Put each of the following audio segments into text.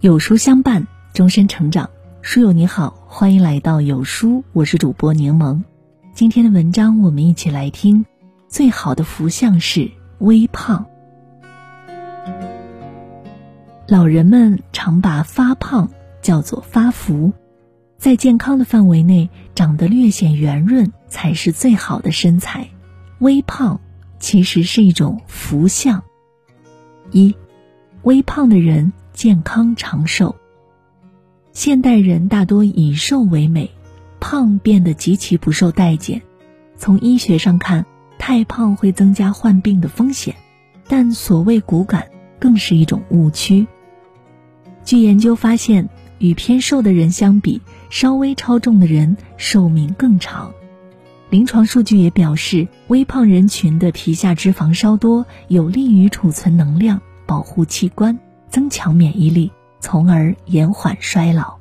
有书相伴，终身成长。书友你好，欢迎来到有书，我是主播柠檬。今天的文章，我们一起来听。最好的福相是微胖。老人们常把发胖叫做发福，在健康的范围内，长得略显圆润才是最好的身材。微胖其实是一种福相。一，微胖的人健康长寿。现代人大多以瘦为美，胖变得极其不受待见。从医学上看，太胖会增加患病的风险，但所谓骨感更是一种误区。据研究发现，与偏瘦的人相比，稍微超重的人寿命更长。临床数据也表示，微胖人群的皮下脂肪稍多，有利于储存能量、保护器官、增强免疫力，从而延缓衰老。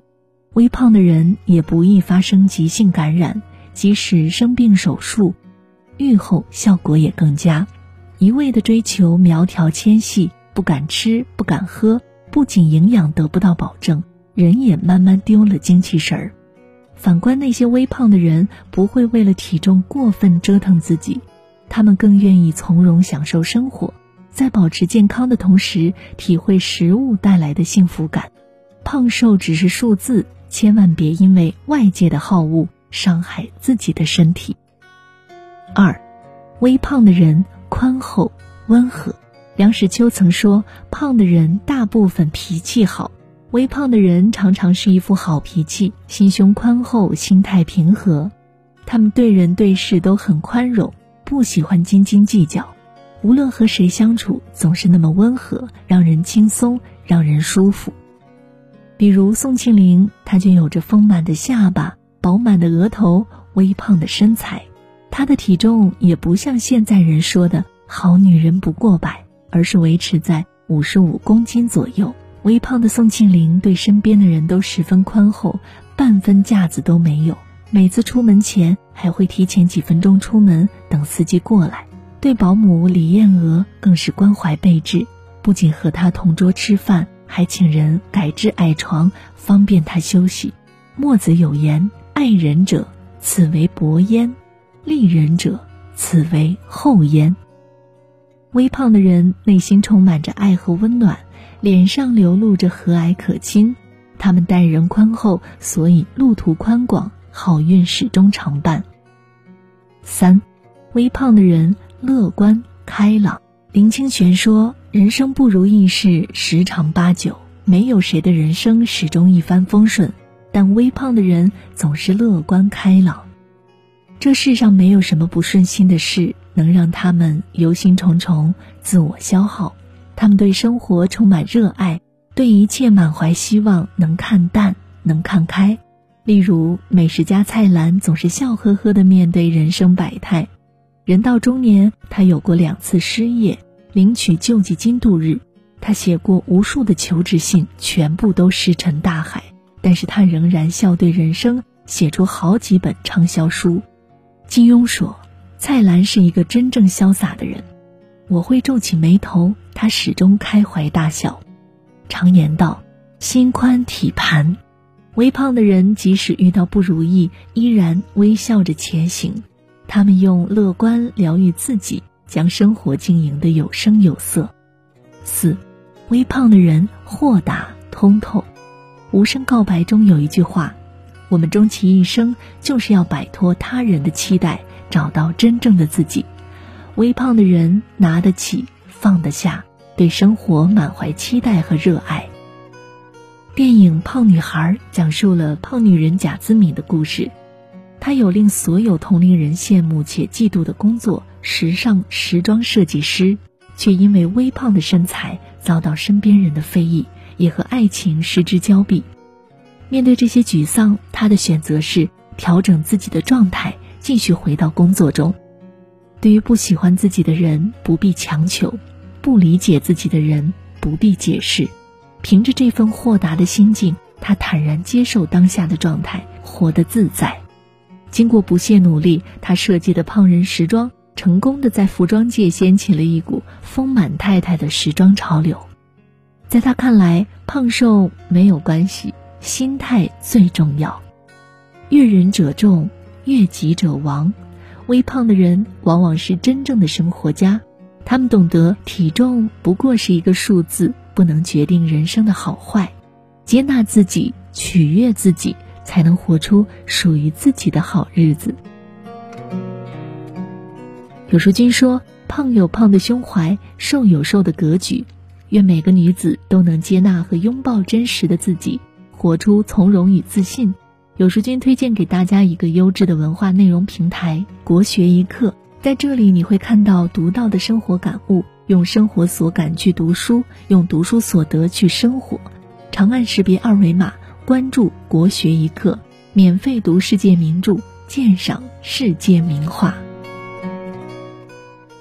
微胖的人也不易发生急性感染，即使生病手术。愈后效果也更佳，一味的追求苗条纤细，不敢吃不敢喝，不仅营养得不到保证，人也慢慢丢了精气神儿。反观那些微胖的人，不会为了体重过分折腾自己，他们更愿意从容享受生活，在保持健康的同时，体会食物带来的幸福感。胖瘦只是数字，千万别因为外界的好恶伤害自己的身体。二，微胖的人宽厚温和。梁实秋曾说：“胖的人大部分脾气好，微胖的人常常是一副好脾气，心胸宽厚，心态平和。他们对人对事都很宽容，不喜欢斤斤计较。无论和谁相处，总是那么温和，让人轻松，让人舒服。比如宋庆龄，她就有着丰满的下巴、饱满的额头、微胖的身材。”她的体重也不像现在人说的好女人不过百，而是维持在五十五公斤左右。微胖的宋庆龄对身边的人都十分宽厚，半分架子都没有。每次出门前还会提前几分钟出门，等司机过来。对保姆李艳娥更是关怀备至，不仅和她同桌吃饭，还请人改制矮床，方便她休息。墨子有言：“爱人者，此为薄焉。”利人者，此为厚焉。微胖的人内心充满着爱和温暖，脸上流露着和蔼可亲。他们待人宽厚，所以路途宽广，好运始终常伴。三，微胖的人乐观开朗。林清玄说：“人生不如意事十常八九，没有谁的人生始终一帆风顺，但微胖的人总是乐观开朗。”这世上没有什么不顺心的事能让他们忧心忡忡、自我消耗。他们对生活充满热爱，对一切满怀希望，能看淡，能看开。例如，美食家蔡澜总是笑呵呵地面对人生百态。人到中年，他有过两次失业，领取救济金度日。他写过无数的求职信，全部都石沉大海。但是他仍然笑对人生，写出好几本畅销书。金庸说：“蔡澜是一个真正潇洒的人。”我会皱起眉头，他始终开怀大笑。常言道：“心宽体盘。”微胖的人即使遇到不如意，依然微笑着前行。他们用乐观疗愈自己，将生活经营的有声有色。四，微胖的人豁达通透。无声告白中有一句话。我们终其一生，就是要摆脱他人的期待，找到真正的自己。微胖的人拿得起，放得下，对生活满怀期待和热爱。电影《胖女孩》讲述了胖女人贾姿敏的故事。他有令所有同龄人羡慕且嫉妒的工作——时尚时装设计师，却因为微胖的身材遭到身边人的非议，也和爱情失之交臂。面对这些沮丧，他的选择是调整自己的状态，继续回到工作中。对于不喜欢自己的人，不必强求；不理解自己的人，不必解释。凭着这份豁达的心境，他坦然接受当下的状态，活得自在。经过不懈努力，他设计的胖人时装成功的在服装界掀起了一股丰满太太的时装潮流。在他看来，胖瘦没有关系，心态最重要。悦人者众，悦己者亡。微胖的人往往是真正的生活家，他们懂得体重不过是一个数字，不能决定人生的好坏。接纳自己，取悦自己，才能活出属于自己的好日子。有书君说：“胖有胖的胸怀，瘦有瘦的格局。”愿每个女子都能接纳和拥抱真实的自己，活出从容与自信。有书君推荐给大家一个优质的文化内容平台——国学一课，在这里你会看到独到的生活感悟，用生活所感去读书，用读书所得去生活。长按识别二维码，关注国学一课，免费读世界名著，鉴赏世界名画。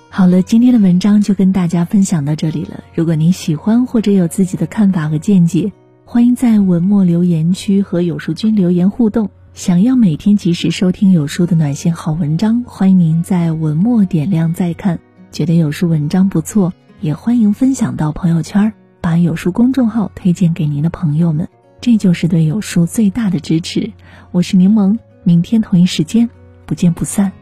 好了，今天的文章就跟大家分享到这里了。如果您喜欢或者有自己的看法和见解，欢迎在文末留言区和有书君留言互动。想要每天及时收听有书的暖心好文章，欢迎您在文末点亮再看。觉得有书文章不错，也欢迎分享到朋友圈，把有书公众号推荐给您的朋友们，这就是对有书最大的支持。我是柠檬，明天同一时间不见不散。